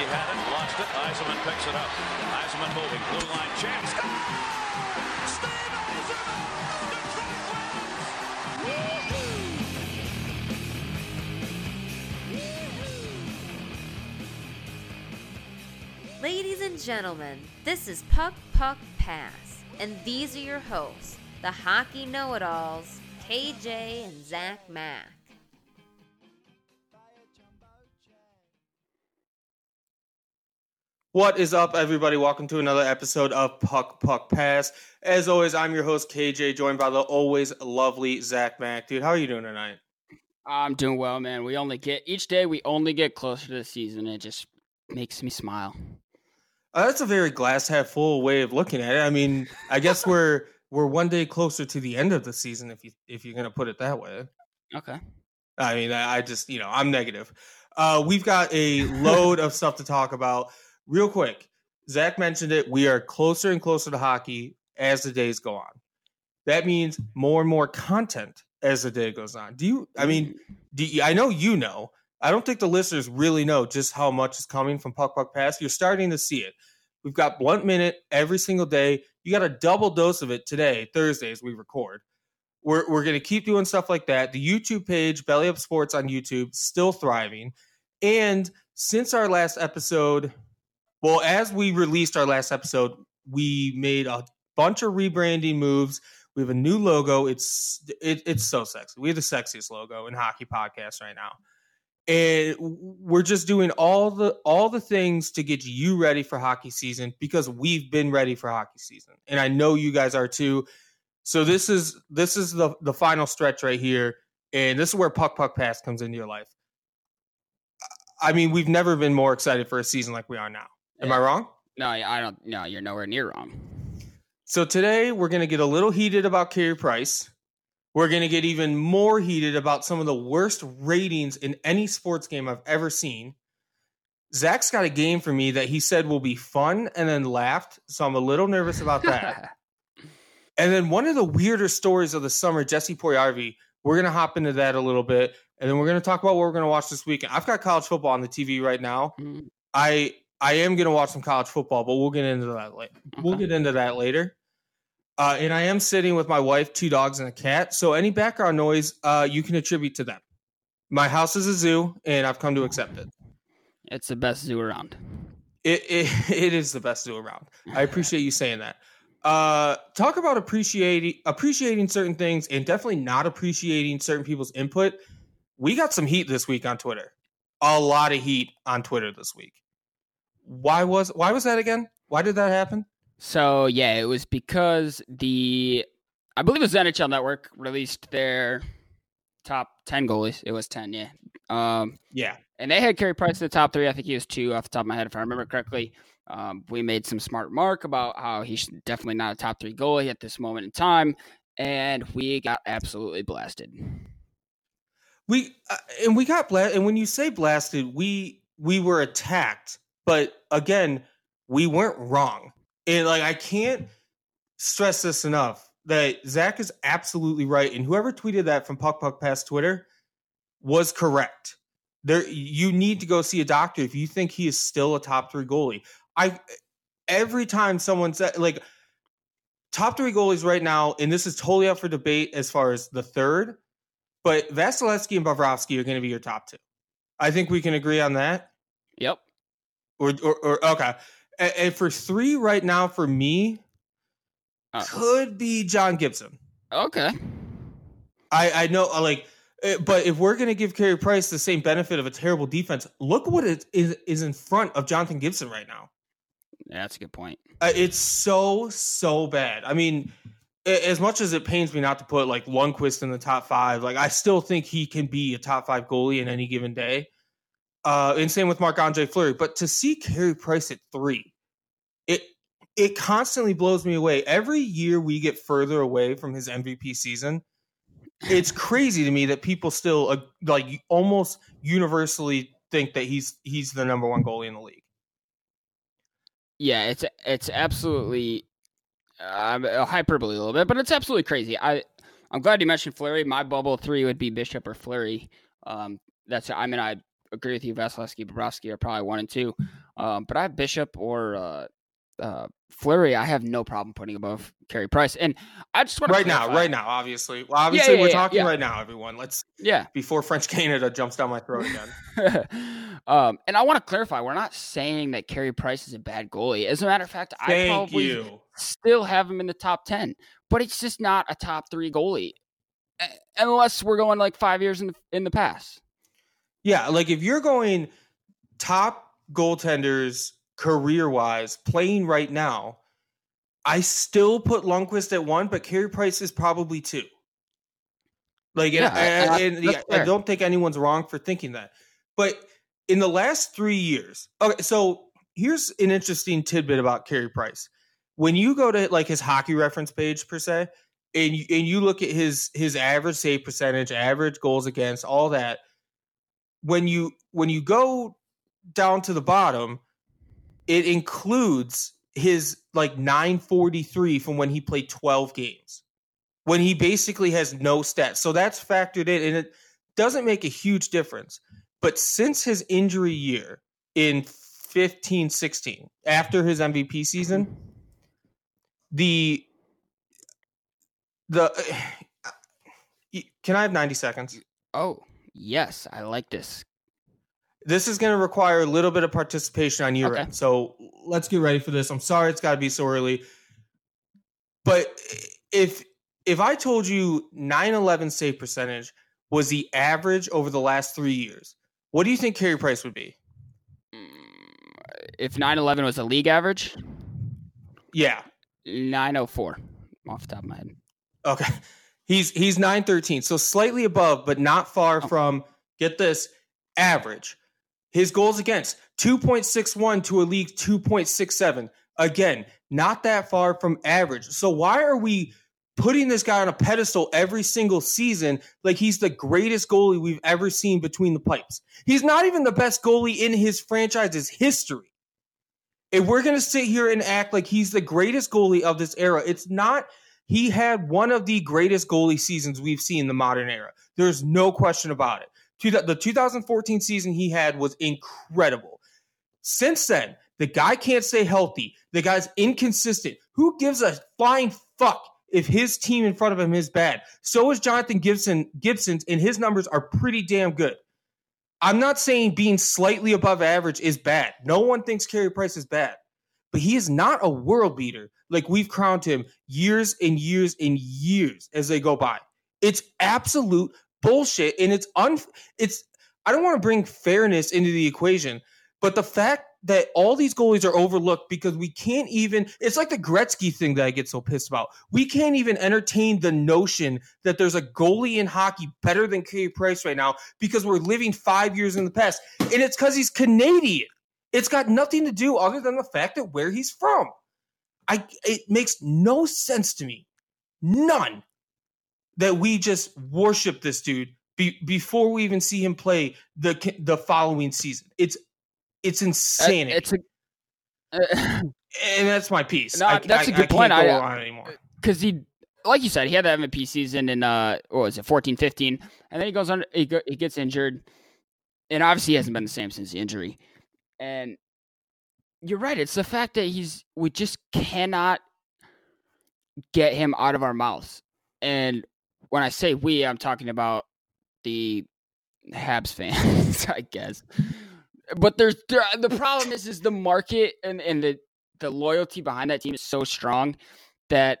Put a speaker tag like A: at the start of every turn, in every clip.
A: Vasilevsky had it, lost it. Yzerman picks it up. Yzerman moving, blue line chance. Steve! Detroit
B: Ladies and gentlemen, this is Puck Puck Pass, and these are your hosts, the hockey know it alls, KJ and Zach Mack.
C: What is up, everybody? Welcome to another episode of Puck Puck Pass. As always, I'm your host KJ, joined by the always lovely Zach Mack. Dude, how are you doing tonight?
D: I'm doing well, man. We only get each day we only get closer to the season. It just makes me smile.
C: Uh, that's a very glass half full way of looking at it. I mean, I guess we're we're one day closer to the end of the season if you if you're gonna put it that way.
D: Okay.
C: I mean, I, I just you know I'm negative. Uh, we've got a load of stuff to talk about. Real quick, Zach mentioned it. We are closer and closer to hockey as the days go on. That means more and more content as the day goes on. Do you? I mean, mm. do you, I know you know. I don't think the listeners really know just how much is coming from Puck Puck Pass. You're starting to see it. We've got Blunt Minute every single day. You got a double dose of it today, Thursday, as we record. We're, we're going to keep doing stuff like that. The YouTube page, Belly Up Sports on YouTube, still thriving. And since our last episode, well, as we released our last episode, we made a bunch of rebranding moves. We have a new logo. It's it, it's so sexy. We have the sexiest logo in hockey podcasts right now and we're just doing all the all the things to get you ready for hockey season because we've been ready for hockey season and i know you guys are too so this is this is the the final stretch right here and this is where puck puck pass comes into your life i mean we've never been more excited for a season like we are now am
D: Yeah.
C: i wrong
D: No, I don't. No, you're nowhere near wrong.
C: so today we're going to get a little heated about Carey Price. We're going to get even more heated about some of the worst ratings in any sports game I've ever seen. Zach's got a game for me that he said will be fun and then laughed. So I'm a little nervous about that. and then one of the weirder stories of the summer, Jesse Puljujarvi, we're going to hop into that a little bit. And then we're going to talk about what we're going to watch this weekend. I've got college football on the TV right now.
D: Mm,
C: I I am going to watch some college football, but we'll get into that later. We'll get into that later. Uh, and I am sitting with my wife, two dogs, and a cat. So any background noise, uh, you can attribute to them. My house is a zoo, and I've come to accept it.
D: It's the best zoo around.
C: It it, it is the best zoo around. I appreciate you saying that. Uh, talk about appreciating appreciating certain things, and definitely not appreciating certain people's input. We got some heat this week on Twitter. A lot of heat on Twitter this week. Why was why was that again? Why did that happen?
D: So yeah, it was because the I believe it was NHL Network released their top ten goalies. It was ten, yeah. Um,
C: Yeah,
D: and they had Carey Price in the top three. I think he was two off the top of my head, if I remember correctly. Um, we made some smart remark about how he's definitely not a top three goalie at this moment in time, and we got absolutely blasted.
C: we uh, and we got blasted. And when you say blasted, we we were attacked. But again, we weren't wrong. And like I can't stress this enough that Zach is absolutely right. And whoever tweeted that from Puck Puck Pass Twitter was correct. There, you need to go see a doctor if you think he is still a top three goalie. I every time someone said like top three goalies right now, and this is totally up for debate as far as the third, but Vasilevsky and Bobrovsky are going to be your top two. I think we can agree on that.
D: Yep.
C: Or, or, or okay. And, and for three right now, for me,
D: Uh,
C: could be John Gibson.
D: okay.
C: I, I know, uh, like, uh, but if we're to give Carey Price the same benefit of a terrible defense, look what it is, is in front of Jonathan Gibson right now.
D: Yeah, that's a good point.
C: Uh, it's so so bad. I mean, as much as it pains me not to put like Lundqvist in the top five, like I still think he can be a top five goalie in any given day. Uh, and same with Marc Andre Fleury. But to see Carey Price at three, it it constantly blows me away. Every year we get further away from his MVP season. It's crazy to me that people still uh, like almost universally think that he's he's the number one goalie in the league.
D: Yeah, it's it's absolutely uh, hyperbole a little bit, but it's absolutely crazy. I I'm glad you mentioned Fleury. My bubble three would be Bishop or Fleury. Um, that's I mean I agree with you. Vasilevskiy, Bobrovsky are probably one and two. Um, but I have Bishop or uh, uh, Fleury. I have no problem putting above Carey Price. And I just want
C: right
D: clarify.
C: now, right now, obviously. Well, obviously,
D: yeah,
C: we're
D: yeah,
C: talking
D: yeah.
C: right now, everyone. Let's
D: Yeah.
C: before French Canada jumps down my throat again.
D: um, and I want to clarify, we're not saying that Carey Price is a bad goalie. As a matter of fact, I probably
C: you.
D: still have him in the top 10, but it's just not a top three goalie unless we're going like five years in the, in the past.
C: Yeah, like if you're going top goaltenders career wise playing right now, I still put Lundqvist at one, but Carey Price is probably two. Like,
D: Yeah,
C: and,
D: I-
C: and- and yeah, I don't think anyone's wrong for thinking that. But in the last three years, okay, so here's an interesting tidbit about Carey Price. When you go to like his hockey reference page per se, and you, and you look at his his average save percentage, average goals against, all that, when you when you go down to the bottom, it includes his like 943 from when he played 12 games. When he basically has no stats. So that's factored in and it doesn't make a huge difference. But since his injury year in 15 16, after his MVP season, the the can I have 90 seconds?
D: Oh, yes, I like this.
C: This is going to require a little bit of participation on your
D: Okay.
C: end. So let's get ready for this. I'm sorry it's got to be so early. But if if I told you 9/11 save percentage was the average over the last 3 years, what do you think Carey Price would be?
D: Mm, If 911 was a league average,
C: Yeah.
D: 904 off the top of my head.
C: Okay. He's he's 913, so slightly above but not far
D: Oh.
C: from get this average. His goals against 2.61 to a league 2.67. Again, not that far from average. So why are we putting this guy on a pedestal every single season like he's the greatest goalie we've ever seen between the pipes? He's not even the best goalie in his franchise's history. If we're going to sit here and act like he's the greatest goalie of this era, it's not he had one of the greatest goalie seasons we've seen in the modern era. There's no question about it. The 2014 season he had was incredible. Since then, the guy can't stay healthy. The guy's inconsistent. Who gives a flying fuck if his team in front of him is bad? So is Jonathan Gibson. Gibson's, and his numbers are pretty damn good. I'm not saying being slightly above average is bad. No one thinks Carey Price is bad, but he is not a world beater like we've crowned him years and years and years as they go by. It's absolute bullshit, and it's un. It's I don't want to bring fairness into the equation, but the fact that all these goalies are overlooked because we can't even. It's like the Gretzky thing that I get so pissed about. We can't even entertain the notion that there's a goalie in hockey better than Carey Price right now because we're living five years in the past, and it's because he's Canadian. It's got nothing to do other than the fact that where he's from. I it makes no sense to me, none, that we just worship this dude be, before we even see him play the the following season. It's it's
D: Uh,
C: insanity,
D: It's a. uh,
C: and that's my piece.
D: No,
C: I,
D: that's a
C: I-
D: good
C: point I
D: point.
C: Go
D: I-
C: on anymore.
D: because he, like you said, he had the MVP season in uh, what was it, 14, 15, and then he goes on, he, go, he gets injured, and obviously he hasn't been the same since the injury. And you're right; it's the fact that he's we just cannot get him out of our mouths. And when I say we, I'm talking about the Habs fans, I guess. But there's the problem is is the market and and the the loyalty behind that team is so strong that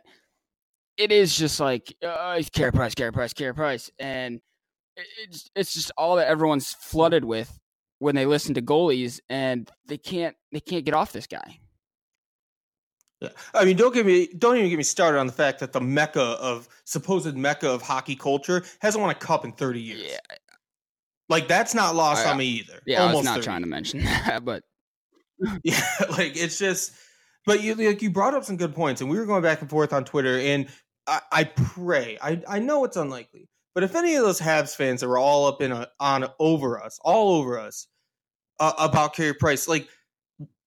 D: it is just like uh, it's Carey Price, Carey Price, Carey Price, and it's it's just all that everyone's flooded with when they listen to goalies, and they can't they can't get off this guy.
C: Yeah. I mean, don't get me, don't even get me started on the fact that the mecca of supposed mecca of hockey culture hasn't won a cup in 30 years.
D: Yeah,
C: Like that's not lost
D: I-
C: on me either.
D: yeah. I
C: Almost
D: was not
C: 30
D: trying to mention that, but
C: Yeah, like it's just, but you like you brought up some good points, and we were going back and forth on Twitter, and I, I pray, I I know it's unlikely, but if any of those Habs fans that were all up in a, on over us, all over us uh, about Carey Price, like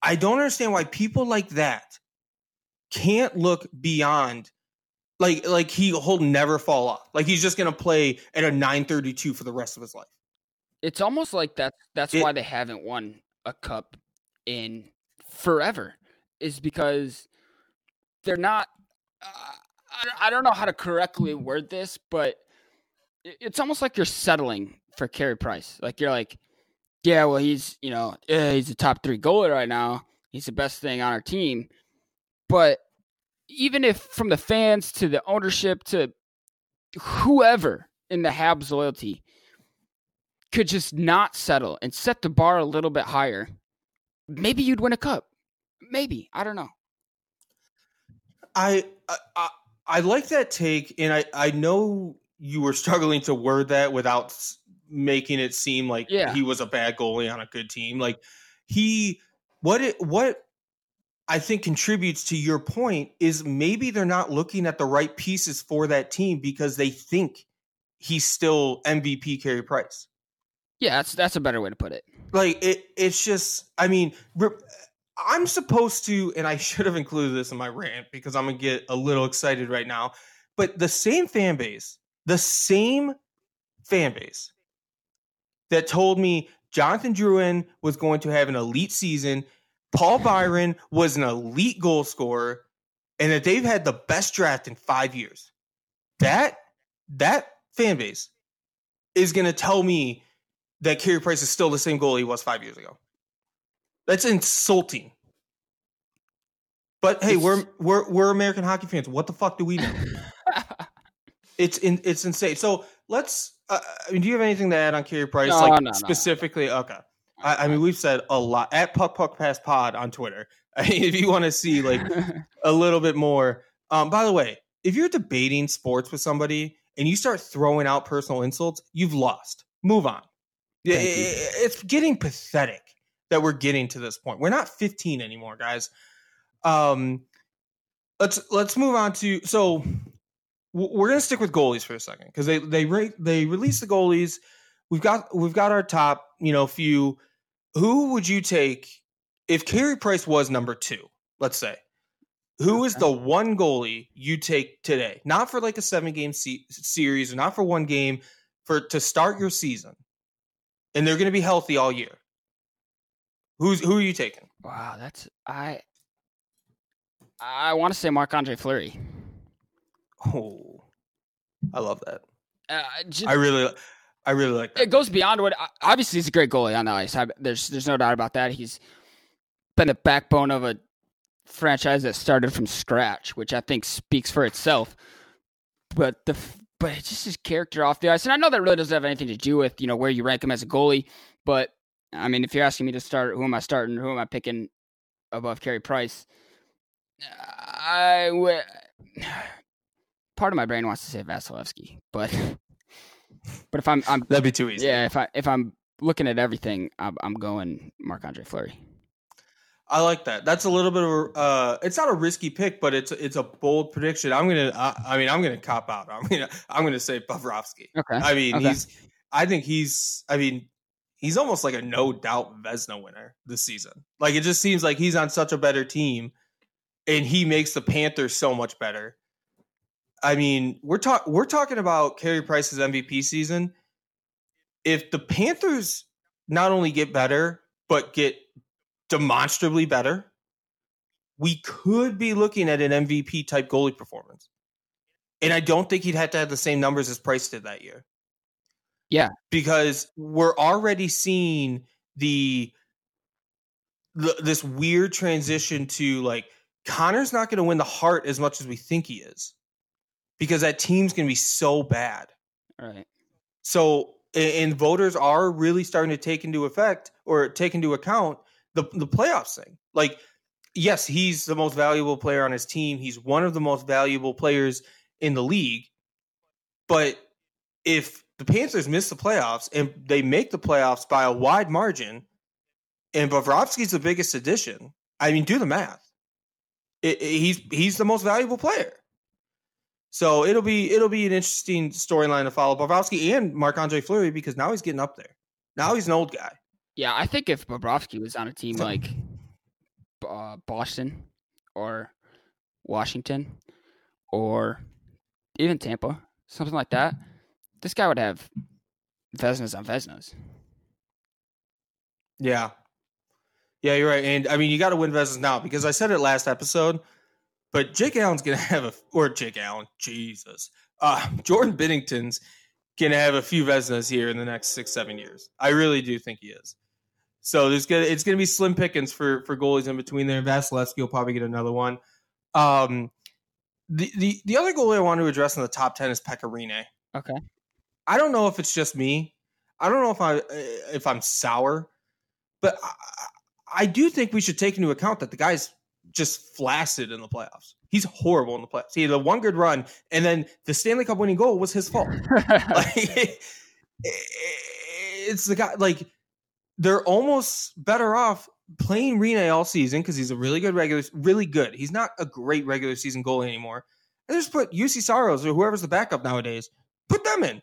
C: I don't understand why people like that can't look beyond. Like, like he, he'll never fall off. Like he's just gonna play at a nine thirty two for the rest of his life.
D: It's almost like that's that's
C: It-
D: why they haven't won a cup in forever, is because they're not. Uh, I, I don't know how to correctly word this, but it's almost like you're settling for Carey Price. Like you're like, yeah, well, he's you know yeah, he's a top three goalie right now. He's the best thing on our team, but even if from the fans to the ownership to whoever in the Habs loyalty could just not settle and set the bar a little bit higher, maybe you'd win a cup. Maybe I don't know.
C: I I I like that take, and I I know you were struggling to word that without making it seem like
D: Yeah.
C: he was a bad goalie on a good team. Like he, what it what I think contributes to your point is maybe they're not looking at the right pieces for that team because they think he's still MVP Carey Price.
D: Yeah, that's that's a better way to put it.
C: like it it's just i mean i'm supposed to and i should have included this in my rant because i'm gonna get a little excited right now but the same fan base the same fan base that told me jonathan Drouin was going to have an elite season paul byron was an elite goal scorer and that they've had the best draft in five years that that fan base is going to tell me that Carey Price is still the same goalie he was five years ago. That's insulting. But hey, we're we're we're American hockey fans. What the fuck do we know? it's in, it's insane. So let's. Uh, I mean, do you have anything to add on Carey Price?
D: No,
C: like
D: no, no.
C: specifically, okay. I, I mean, we've said a lot at Puck Puck Pass Pod on Twitter. I mean, if you want to see like a little bit more. Um, by the way, if you're debating sports with somebody and you start throwing out personal insults, you've lost. Move on. Yeah,
D: Thank you.
C: i- i- it's getting pathetic that we're getting to this point. We're not 15 anymore, guys. Um, let's let's move on to so we're gonna stick with goalies for a second because they they re- they release the goalies. We've got we've got our top you know few. Who would you take if Carey Price was number two? Let's say who is the one goalie you take today? Not for like a seven game se- series or not for one game for to start your season, and they're going to be healthy all year. Who's who are you taking?
D: wow, that's I. I want to say Marc Andre Fleury.
C: Oh, I love that.
D: Uh, j-
C: I really, I really like that.
D: it goes beyond what obviously he's a great goalie on the ice. I, there's there's no doubt about that. He's been the backbone of a franchise that started from scratch, which I think speaks for itself. But the but it's just his character off the ice, and I know that really doesn't have anything to do with you know where you rank him as a goalie. But I mean, if you're asking me to start, who am I starting? Who am I picking above Carey Price? I would. Part of my brain wants to say Vasilevsky, but but if I'm I'm
C: That'd be too easy.
D: yeah, if I if I'm looking at everything, I'm, I'm going Marc Andre Fleury.
C: I like that. That's a little bit of a. Uh, it's not a risky pick, but it's it's a bold prediction. I'm gonna. I, I mean, I'm gonna cop out. I'm gonna. I'm gonna say Bobrovsky.
D: Okay.
C: I mean,
D: Okay.
C: he's. I think he's. I mean, he's almost like a no doubt Vezina winner this season. Like it just seems like he's on such a better team, and he makes the Panthers so much better. I mean, we're talk we're talking about Carey Price's MVP season. If the Panthers not only get better, but get demonstrably better, we could be looking at an MVP type goalie performance. And I don't think he'd have to have the same numbers as Price did that year.
D: Yeah.
C: Because we're already seeing the, the this weird transition to like Connor's not going to win the Hart as much as we think he is. Because that team's going to be so bad.
D: Right.
C: So, and voters are really starting to take into effect or take into account the the playoffs thing. Like, yes, he's the most valuable player on his team. He's one of the most valuable players in the league. But if the Panthers miss the playoffs and they make the playoffs by a wide margin, and Bobrovsky's the biggest addition, I mean, do the math. It- it- he's he's the most valuable player. So it'll be it'll be an interesting storyline to follow Bobrovsky and Marc Andre Fleury because now he's getting up there. Now he's an old guy.
D: Yeah, I think if Bobrovsky was on a team like uh, Boston or Washington or even Tampa, something like that, this guy would have Vezinas on Vezinas.
C: Yeah. Yeah, you're right. And I mean, you got to win Vezes now because I said it last episode, but Jake Allen's going to have a, or Jake Allen, Jesus. Uh, Jordan Binnington's going to have a few Vezes here in the next six, seven years. I really do think he is. So there's gonna it's gonna be slim pickings for for goalies in between there. Vasilevsky will probably get another one. Um, the the the other goalie I want to address in the top ten is Pekka Rinne.
D: Okay.
C: I don't know if it's just me. I don't know if I if I'm sour, but I, I do think we should take into account that the guy's just flaccid in the playoffs. He's horrible in the playoffs. He had a one good run, and then the Stanley Cup winning goal was his fault. like, it's the guy. Like they're almost better off playing Rinne all season because he's a really good regular, really good. He's not a great regular season goalie anymore. And just put Juuse Saros or whoever's the backup nowadays. Put them in.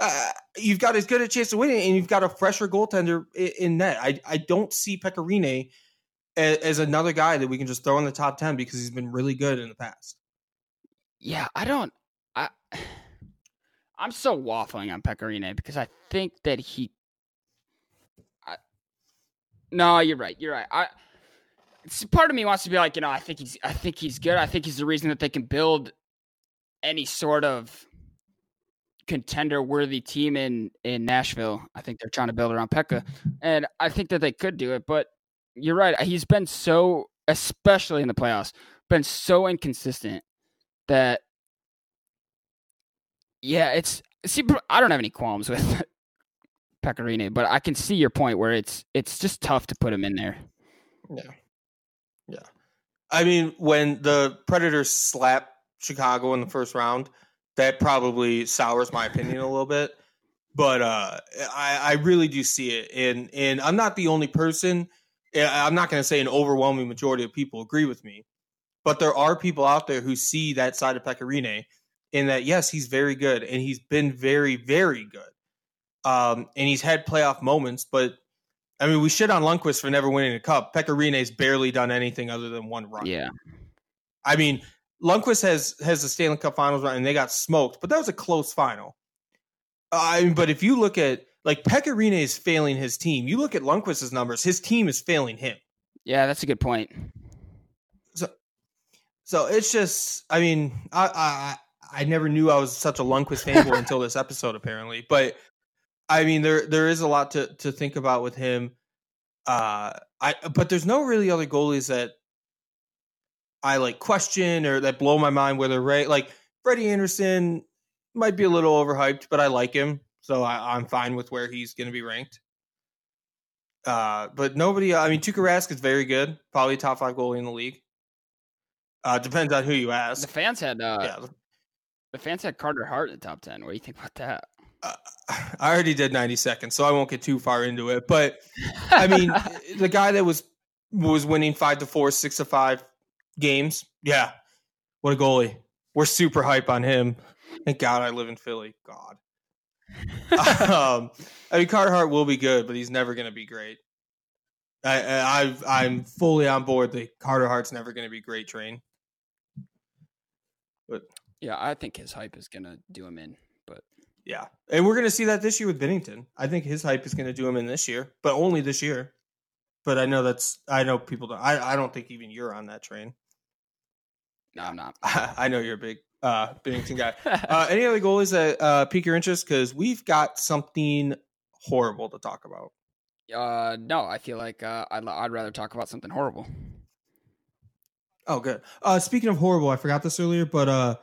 C: Uh, you've got as good a chance to win and you've got a fresher goaltender in, in net. I I don't see Pekka Rinne as, another guy that we can just throw in the top ten because he's been really good in the past.
D: Yeah, I don't. I I'm so waffling on Pekka Rinne because I think that he. I, no, you're right. You're right. I. Part of me wants to be like, you know, I think he's, I think he's good. I think he's the reason that they can build any sort of contender worthy team in in Nashville. I think they're trying to build around Pekka, and I think that they could do it. But you're right. He's been so, especially in the playoffs, been so inconsistent that yeah, it's see. I don't have any qualms with Pekka Rinne, but I can see your point where it's it's just tough to put him in there.
C: Yeah, yeah. I mean, when the Predators slap Chicago in the first round, that probably sours my opinion a little bit. But uh, I, I really do see it, and and I'm not the only person. I'm not going to say an overwhelming majority of people agree with me, but there are people out there who see that side of Pekka Rinne in that yes, he's very good and he's been very, very good. Um, and he's had playoff moments, but I mean, we shit on Lundqvist for never winning a cup. Pekka Rinne's barely done anything other than one run.
D: Yeah.
C: I mean, Lundqvist has has the Stanley Cup Finals run and they got smoked, but that was a close final. I mean, but if you look at like Pekka is failing his team, you look at Lundqvist's numbers, his team is failing him.
D: Yeah, that's a good point.
C: So, so it's just, I mean, I, I I never knew I was such a Lundqvist fanboy until this episode, apparently. But I mean, there there is a lot to to think about with him. Uh, I but there's no really other goalies that I like question or that blow my mind whether right like Freddie Anderson might be a little overhyped, but I like him, so I, I'm fine with where he's going to be ranked. Uh, but nobody. I mean, Tuukka Rask is very good, probably top five goalie in the league. Uh, depends on who you ask.
D: The fans had uh,
C: yeah,
D: the fans had Carter Hart in the top ten. What do you think about that?
C: Uh, I already did 90 seconds, so I won't get too far into it. But I mean, the guy that was was winning five to four, six to five games. Yeah, what a goalie! We're super hype on him. Thank God I live in Philly. God. um, I mean, Carter Hart will be good, but he's never going to be great. I, I I'm fully on board the Carter Hart's never going to be great. Train. But
D: yeah, I think his hype is gonna do him in. But
C: yeah, and we're gonna see that this year with Binnington. I think his hype is gonna do him in this year, but only this year. But I know that's I know people don't. I I don't think even you're on that train.
D: No, I'm not.
C: I know you're a big uh Binnington guy. uh, any other goalies that uh, pique your interest? Because we've got something horrible to talk about.
D: Uh, no, I feel like uh, I'd I'd rather talk about something horrible.
C: Oh, good. Uh, speaking of horrible, I forgot this earlier, but uh,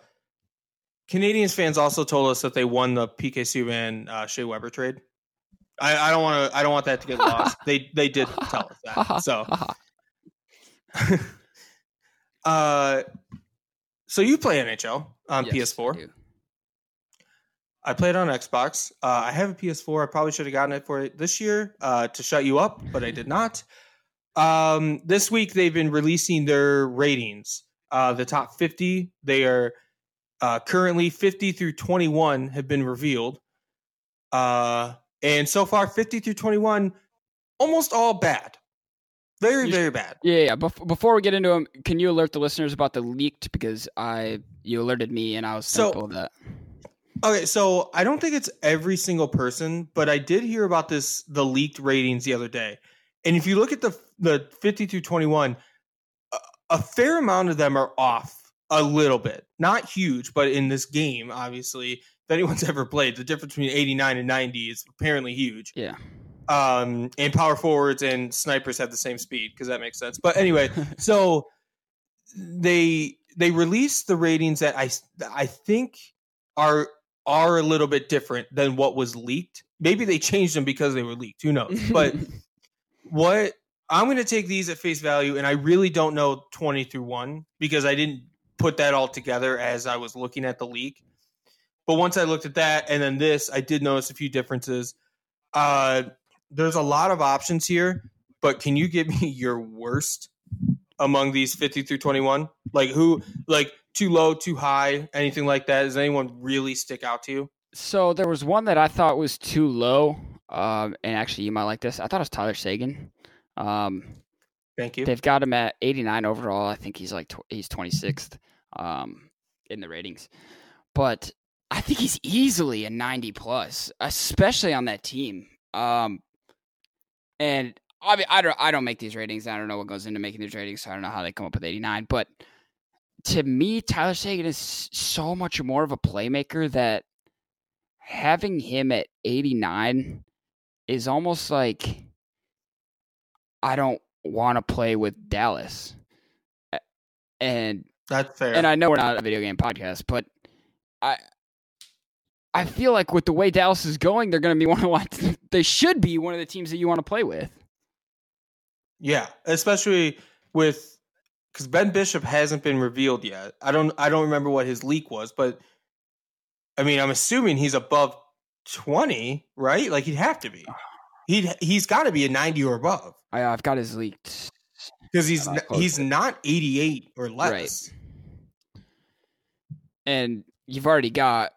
C: Canadiens fans also told us that they won the PK Subban uh, Shea Weber trade. I, I don't want to. I don't want that to get lost. they they did tell us that. So, uh, so you play NHL on
D: Yes,
C: PS4.
D: do.
C: I played it on Xbox. Uh, I have a PS4. I probably should have gotten it for it this year uh, to shut you up, but I did not. Um, this week they've been releasing their ratings. Uh, the top 50. They are uh, currently 50 through 21 have been revealed. Uh, and so far, 50 through 21, almost all bad. Very, very bad.
D: Yeah, yeah. Bef- before we get into them, can you alert the listeners about the leaked? Because I you alerted me, and I was
C: So-
D: thankful of that.
C: Okay, so I don't think it's every single person, but I did hear about this the leaked ratings the other day. And if you look at the the 50 through 21, a, a fair amount of them are off a little bit. Not huge, but in this game, obviously, if anyone's ever played, the difference between 89 and 90 is apparently huge.
D: Yeah.
C: Um, and power forwards and snipers have the same speed because that makes sense. But anyway, so they they released the ratings that I I think are are a little bit different than what was leaked. Maybe they changed them because they were leaked. Who knows? But what I'm going to take these at face value, and I really don't know 20 through one because I didn't put that all together as I was looking at the leak. But once I looked at that and then this, I did notice a few differences. Uh, there's a lot of options here, but can you give me your worst among these 50 through 21? Like who, like too low, too high, anything like that? Does anyone really stick out to you?
D: So there was one that I thought was too low, um, and actually you might like this. I thought it was Tyler Seguin. Um,
C: Thank you.
D: they've got him at 89 overall. I think he's like tw- he's 26th um, in the ratings, but I think he's easily a 90 plus, especially on that team. Um, and I mean, I don't I don't make these ratings. I don't know what goes into making these ratings, so I don't know how they come up with 89. But to me, Tyler Seguin is so much more of a playmaker that having him at 89 is almost like I don't want to play with Dallas. And
C: That's fair.
D: and I know we're not a video game podcast, but I I feel like with the way Dallas is going, they're going to be one of what they should be one of the teams that you want to play with.
C: Yeah, especially with because Ben Bishop hasn't been revealed yet. I don't I don't remember what his leak was, but I mean I'm assuming he's above twenty, right? Like he'd have to be. He'd he's got to be a ninety or above
D: I, I've got his leaked.
C: because he's
D: Not
C: he's not eighty eight or less.
D: And you've already got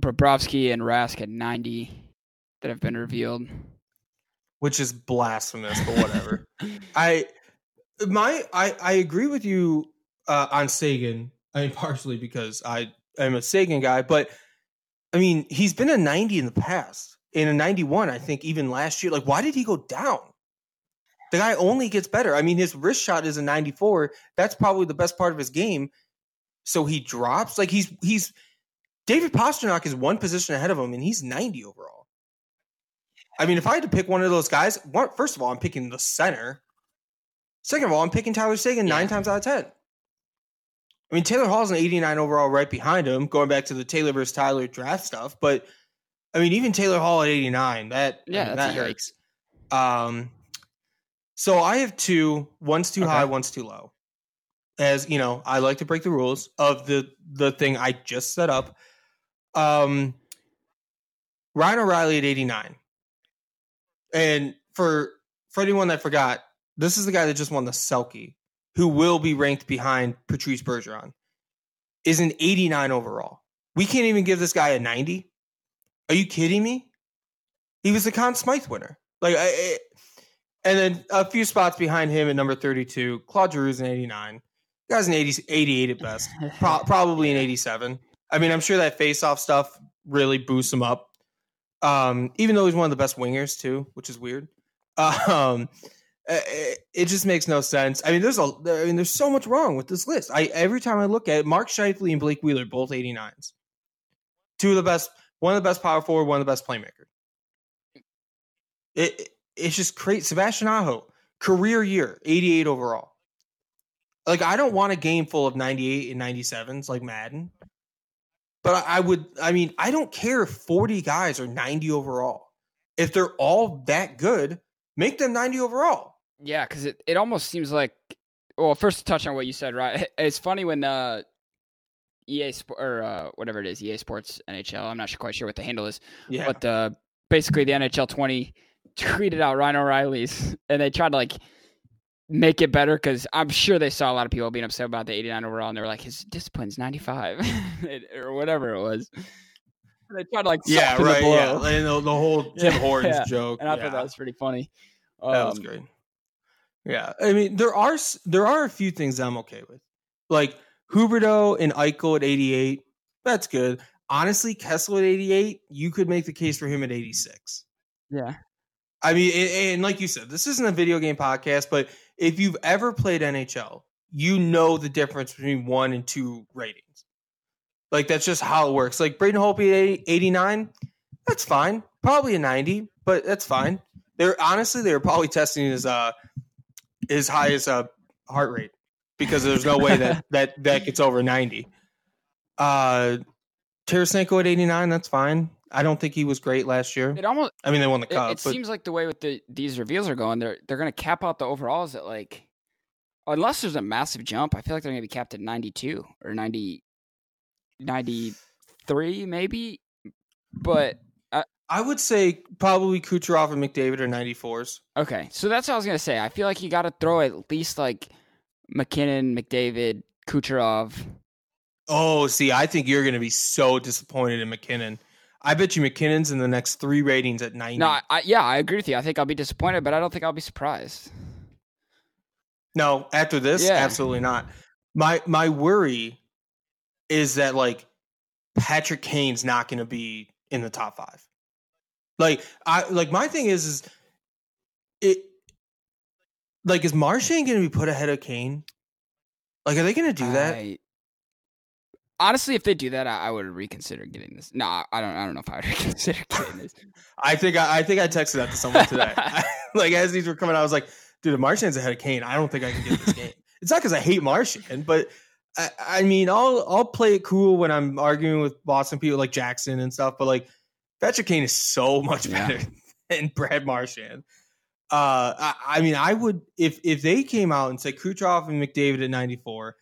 D: Bobrovsky and Rask at 90 that have been revealed.
C: which is blasphemous, but whatever. I my I I agree with you uh, on Seguin. I mean, partially because I am a Seguin guy, but I mean, he's been a 90 in the past, in a 91, I think, even last year. Like, why did he go down? The guy only gets better. I mean, his wrist shot is a 94. That's probably the best part of his game. So he drops. Like he's he's David Pastrnak is one position ahead of him, and he's 90 overall. I mean, if I had to pick one of those guys, one, first of all, I'm picking the center. Second of all, I'm picking Tyler Seguin nine
D: Yeah.
C: times out of ten. I mean, Taylor Hall's an 89 overall right behind him, going back to the Taylor versus Tyler draft stuff. But I mean, even Taylor Hall at 89, that I
D: Yeah,
C: mean,
D: that's
C: that hurts. Um, so I have two. One's too
D: Okay.
C: high, one's too low. As you know, I like to break the rules of the the thing I just set up. Um, Ryan O'Reilly at 89. And for for anyone that forgot, this is the guy that just won the Selke, who will be ranked behind Patrice Bergeron, is an 89 overall. We can't even give this guy a 90. Are you kidding me? He was the Conn Smythe winner. Like, I, and then a few spots behind him at number 32, Claude Giroux's an 89. Guy's an 80, 88 at best, Pro- probably an 87. I mean, I'm sure that face-off stuff really boosts him up. Um, even though he's one of the best wingers too, which is weird. Um, it, it just makes no sense. I mean, there's a, I mean, there's so much wrong with this list. I every time I look at it, Mark Scheifele and Blake Wheeler both 89s. Two of the best, one of the best power forward, one of the best playmaker. It it's just crazy. Sebastian Aho, career year, 88 overall. Like I don't want a game full of 98 and 97s like Madden. But I would I mean, I don't care if 40 guys are 90 overall. If they're all that good, make them 90 overall.
D: Yeah, because it, it almost seems like well, first to touch on what you said, right? It's funny when uh EA Sport or uh, whatever it is, EA Sports NHL. I'm not quite sure what the handle is,
C: Yeah.
D: but uh, basically the NHL 20 tweeted out Ryan O'Reilly's, and they tried to like make it better because I'm sure they saw a lot of people being upset about the 89 overall, and they were like, his discipline's 95 or whatever it was. They tried to like
C: yeah, right. Yeah. And the, the whole Tim
D: Yeah,
C: Hortons
D: yeah.
C: joke.
D: and I
C: yeah.
D: thought that was pretty funny.
C: That was
D: Um,
C: great. Yeah, I mean there are there are a few things I'm okay with, like Huberdeau and Eichel at 88. That's good. honestly, Kessel at 88, you could make the case for him at 86.
D: Yeah.
C: I mean, and, and like you said, this isn't a video game podcast, but if you've ever played NHL, you know the difference between one and two ratings. Like that's just how it works. Like Braden Holtby at 89, that's fine. Probably a 90, but that's fine. They're honestly they're probably testing his uh his highest uh heart rate because there's no way that that that gets over 90. Uh Tarasenko at 89, that's fine. I don't think he was great last year.
D: It almost
C: I mean, they won the cup.
D: it
C: but
D: seems like the way with the these reveals are going, they're they're gonna cap out the overalls at like unless there's a massive jump, I feel like they're gonna be capped at 92 or 90 93 maybe. But
C: I would say probably Kucherov and McDavid are 94s.
D: Okay, so that's what I was gonna say. I feel like you got to throw at least like MacKinnon, McDavid, Kucherov.
C: Oh, see, I think you're going to be so disappointed in MacKinnon. I bet you MacKinnon's in the next three ratings at 90.
D: No, I, yeah, I agree with you. I think I'll be disappointed, but I don't think I'll be surprised.
C: No, after this,
D: Yeah.
C: absolutely not. My my worry is that like Patrick Kane's not going to be in the top five. Like I like my thing is is it like is Marchand going to be put ahead of Kane? Like, are they going to do that?
D: I- honestly, if they do that, I, I would reconsider getting this. No, I don't. I don't know if I would reconsider getting this.
C: I think I, I think I texted that to someone today. like as these were coming, out, I was like, "Dude, if Marchand's ahead of Kane, I don't think I can get this game." it's not because I hate Martian, but I, I mean, I'll I'll play it cool when I'm arguing with Boston people like Jackson and stuff. But like, Patrick Kane is so much
D: Yeah.
C: better than Brad Marchand. Uh, I, I mean, I would if if they came out and said Kucherov and McDavid at 94,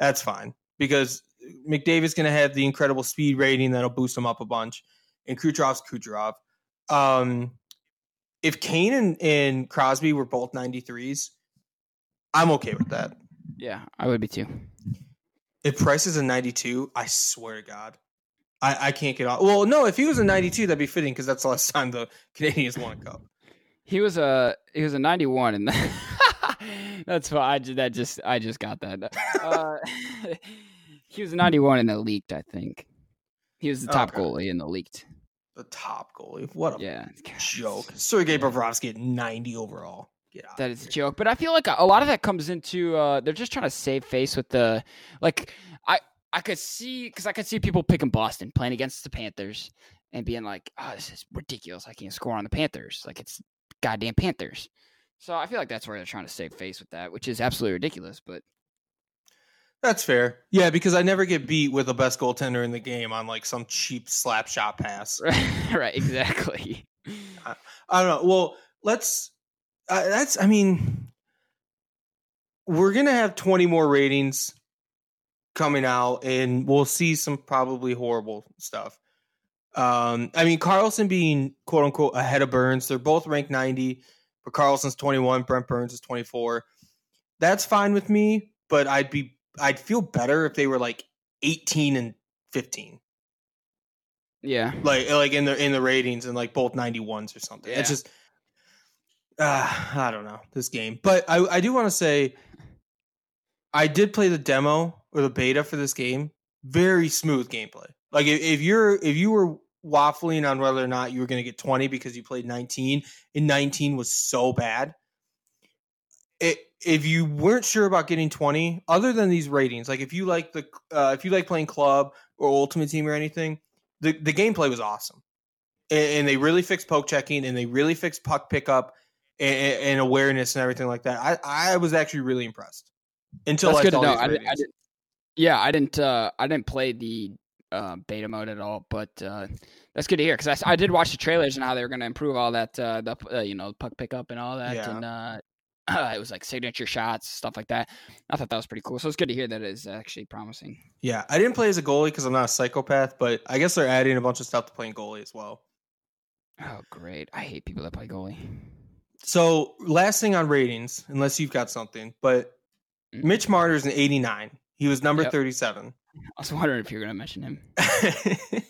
C: that's fine because McDavid's going to have the incredible speed rating that'll boost him up a bunch, and Kucherov's Kucherov. Um, if Kane and, and Crosby were both 93s, I'm okay with that.
D: Yeah, I would be too.
C: If Price is a 92, I swear to God, I, I can't get off. Well, no, if he was a 92, that'd be fitting because that's the last time the Canadiens won a cup.
D: He was a he was a ninety one, and that's why I that just I just got that. Uh, he was ninety one in the leaked, I think. He was the top
C: Okay.
D: goalie in the leaked.
C: The top goalie. What a
D: Yeah,
C: joke. Sergei Bobrovsky at 90 overall.
D: That is a joke, but I feel like a a lot of that comes into uh, they're just trying to save face with the like I I could see because I could see people picking Boston playing against the Panthers and being like, oh, this is ridiculous. I can't score on the Panthers. Like it's goddamn Panthers. So I feel like that's where they're trying to save face with that, which is absolutely ridiculous. But
C: That's fair. Yeah, because I never get beat with the best goaltender in the game on like some cheap slap shot pass.
D: right, exactly.
C: I don't know. Well, let's. Uh, that's. I mean, we're gonna have twenty more ratings coming out, and we'll see some probably horrible stuff. Um, I mean, Carlson being quote unquote ahead of Burns. They're both ranked ninety, but Carlson's twenty one. Brent Burns is twenty four. That's fine with me, but I'd be. I'd feel better if they were like eighteen and fifteen
D: Yeah.
C: like like in the in the ratings and like both 91s or something. It's just uh, I don't know this game, but I I do want to say I did play the demo or the beta for this game. Very smooth gameplay. Like if, if you're if you were waffling on whether or not you were going to get 20 because you played 19 and 19 was so bad. It, if you weren't sure about getting 20 other than these ratings like if you like the uh, if you like playing club or ultimate team or anything the, the gameplay was awesome and, and they really fixed poke checking and they really fixed puck pickup and, and awareness and everything like that i i was actually really impressed until
D: That's
C: I
D: good to know. I, didn't- I didn't, yeah, I didn't. Uh, I didn't play the uh, beta mode at all, but uh, that's good to hear because I, I did watch the trailers and how they were going to improve all that, uh, the uh, you know puck pickup and all that,
C: Yeah.
D: and uh, it was like signature shots, stuff like that. I thought that was pretty cool. So it's good to hear that it's actually promising.
C: yeah i didn't play as a goalie because i'm not a psychopath but i guess they're adding a bunch of stuff to playing goalie as well
D: Oh, great! I hate people that play goalie.
C: so last thing on ratings unless you've got something but
D: Mm.
C: mitch marner's an 89 he was number
D: Yep.
C: 37
D: I was wondering if you were going to mention him.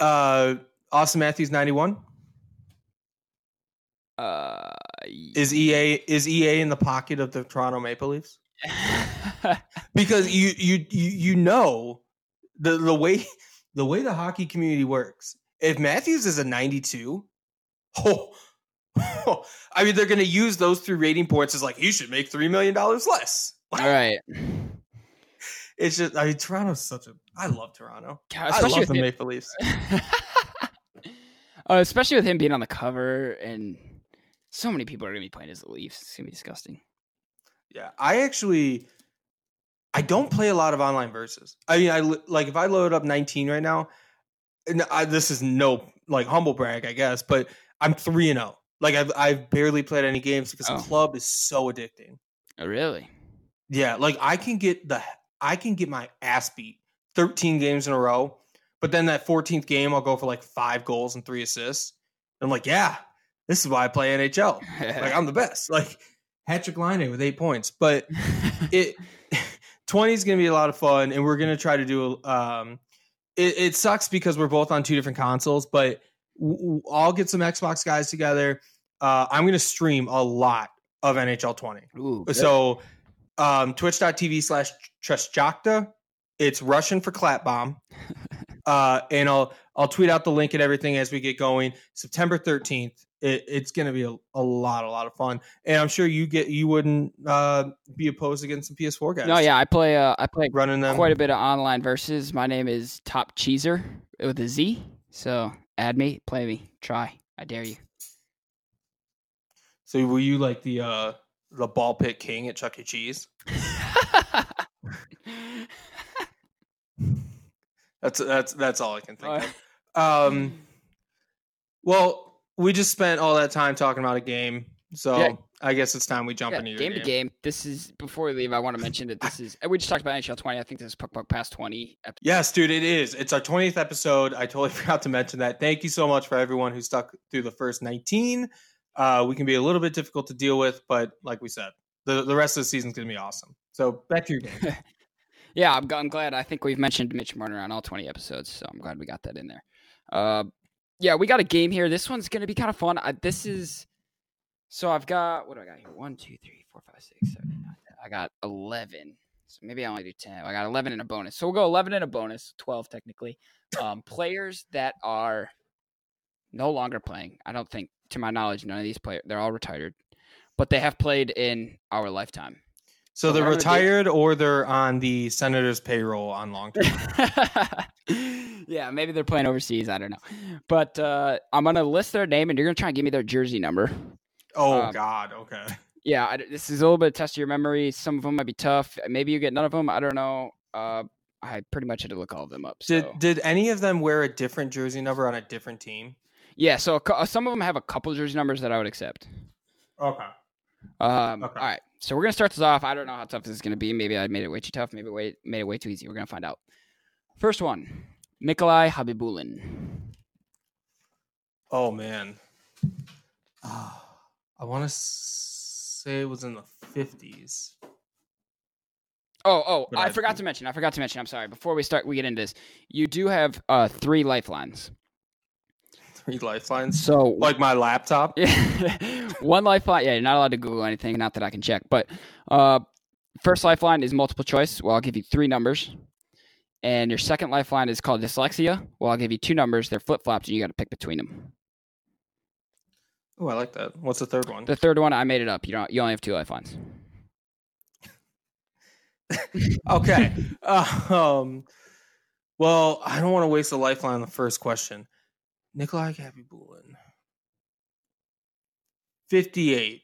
C: uh austin matthews 91
D: Uh,
C: is ea is ea in the pocket of the toronto maple leafs because you you you you know the the way the way the hockey community works. If Matthews is a 92, oh, I mean they're going to use those three rating points as like he should make three million dollars less.
D: All right.
C: It's just I mean Toronto's such a I love Toronto.
D: God,
C: I love
D: with
C: the
D: him-
C: Maple Leafs.
D: uh, especially with him being on the cover and so many people are gonna be playing as the Leafs. It's gonna be disgusting.
C: Yeah, I actually I don't play a lot of online verses. I mean, I like if I load up 19 right now, and I, this is no like humble brag, I guess, but I'm three and zero. Like I've I've barely played any games because
D: Oh.
C: club is so addicting.
D: Oh, really?
C: Yeah, like I can get the I can get my ass beat 13 games in a row, but then that 14th game I'll go for like five goals and three assists. And I'm like, yeah, this is why I play NHL. Like I'm the best. Like Patrik Laine with eight points, but it 20 is going to be a lot of fun and we're going to try to do um it, it sucks because we're both on two different consoles but w- i'll get some xbox guys together. Uh i'm going to stream a lot of nhl 20
D: Ooh,
C: so um twitch.tv slash trestjakta. It's russian for clap bomb. Uh and i'll i'll tweet out the link and everything as we get going. September 13th it, it's going to be a, a lot a lot of fun and i'm sure you get you wouldn't uh be opposed against some ps4 guys
D: no, yeah, I play. Uh, I play
C: running them
D: quite a bit of online versus. My name is Top Cheeser with a Z. So add me, play me, try. I dare you.
C: so were you like the uh the ball pit king at chuck e cheese that's that's that's all i can think of Um, well, we just spent all that time talking about a game, so
D: Yeah.
C: I guess it's time we jump
D: Yeah,
C: into your
D: game
C: game.
D: to game. This is before we leave. I want to mention that this is. We just talked about NHL 20. I think this is Puck Puck Pass 20. ep-
C: Yes, dude, it is. It's our 20th episode. I totally forgot to mention that. Thank you so much for everyone who stuck through the first 19. Uh, we can be a little bit difficult to deal with, but like we said, the, the rest of the season's going to be awesome. So back to your game.
D: Yeah, I'm, I'm glad. I think we've mentioned Mitch Marner on all 20 episodes, so I'm glad we got that in there. Uh, yeah, we got a game here. This one's going to be kind of fun. I, this is. So I've got. What do I got here? One, two, three, four, five, six, seven, eight, nine, 10. I got 11. So maybe I only do 10. I got 11 in a bonus. So we'll go 11 in a bonus, 12 technically. Um, players that are no longer playing. I don't think, to my knowledge, none of these players, they're all retired, but they have played in our lifetime.
C: So
D: So
C: they're
D: do-
C: retired or they're on the Senators payroll on long term.
D: yeah, maybe they're playing overseas. I don't know. But uh, I'm going to list their name and you're going to try and give me their jersey number.
C: Oh,
D: Um,
C: God. Okay.
D: Yeah, I, this is a little bit of test of your memory. Some of them might be tough. Maybe you get none of them. I don't know. Uh, I pretty much had to look all of them up. So.
C: Did did any of them wear a different jersey number on a different team?
D: yeah, so a uh, some of them have a couple jersey numbers that I would accept.
C: Okay.
D: Um,
C: Okay.
D: All right, so we're gonna start this off. I don't know how tough this is gonna be. Maybe I made it way too tough. Maybe way, made it way too easy. We're gonna find out. First one, Nikolai Khabibulin.
C: Oh man. Ah, I want to say it was in the fifties.
D: Oh, oh,
C: But
D: I
C: I-
D: forgot to mention. I forgot to mention. I'm sorry. Before we start, we get into this. You do have uh, three lifelines.
C: Three lifelines.
D: So,
C: Like my laptop.
D: yeah, one lifeline. Yeah, you're not allowed to Google anything. Not that I can check. But uh, first lifeline is multiple choice. Well, I'll give you three numbers. And your second lifeline is called dyslexia. Well, I'll give you two numbers. They're flip flops, and you got to pick between them.
C: Oh, I like that. What's the third one?
D: The third one, I made it up. You don't. You only have two lifelines.
C: okay. Um. Well, I don't want to waste a lifeline on the first question. Nikolai Khabibulin. Fifty-eight.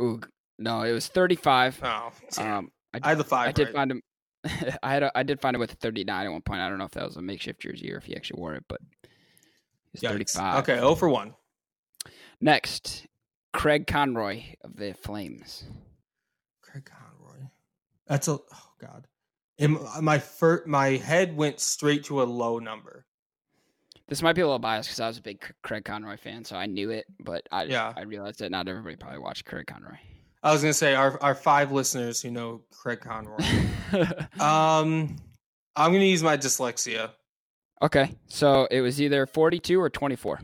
D: Ooh, no, it was 35.
C: Oh.
D: Um, I,
C: I had the five.
D: I did
C: right.
D: find him. I had a, I did find it with a 39 at one point. I don't know if that was a makeshift jersey or if he actually wore it, but it's 35.
C: Okay, 0 for one.
D: Next, Craig Conroy of the Flames.
C: Craig Conroy. That's a oh god. Am- my my head went straight to a low number.
D: This might be a little biased because I was a big Craig Conroy fan, so I knew it, but I
C: Yeah.
D: I realized that not everybody probably watched Craig Conroy.
C: I was gonna say our our five listeners who know Craig Conroy. um, I'm gonna use my dyslexia.
D: okay, so it was either 42 or 24.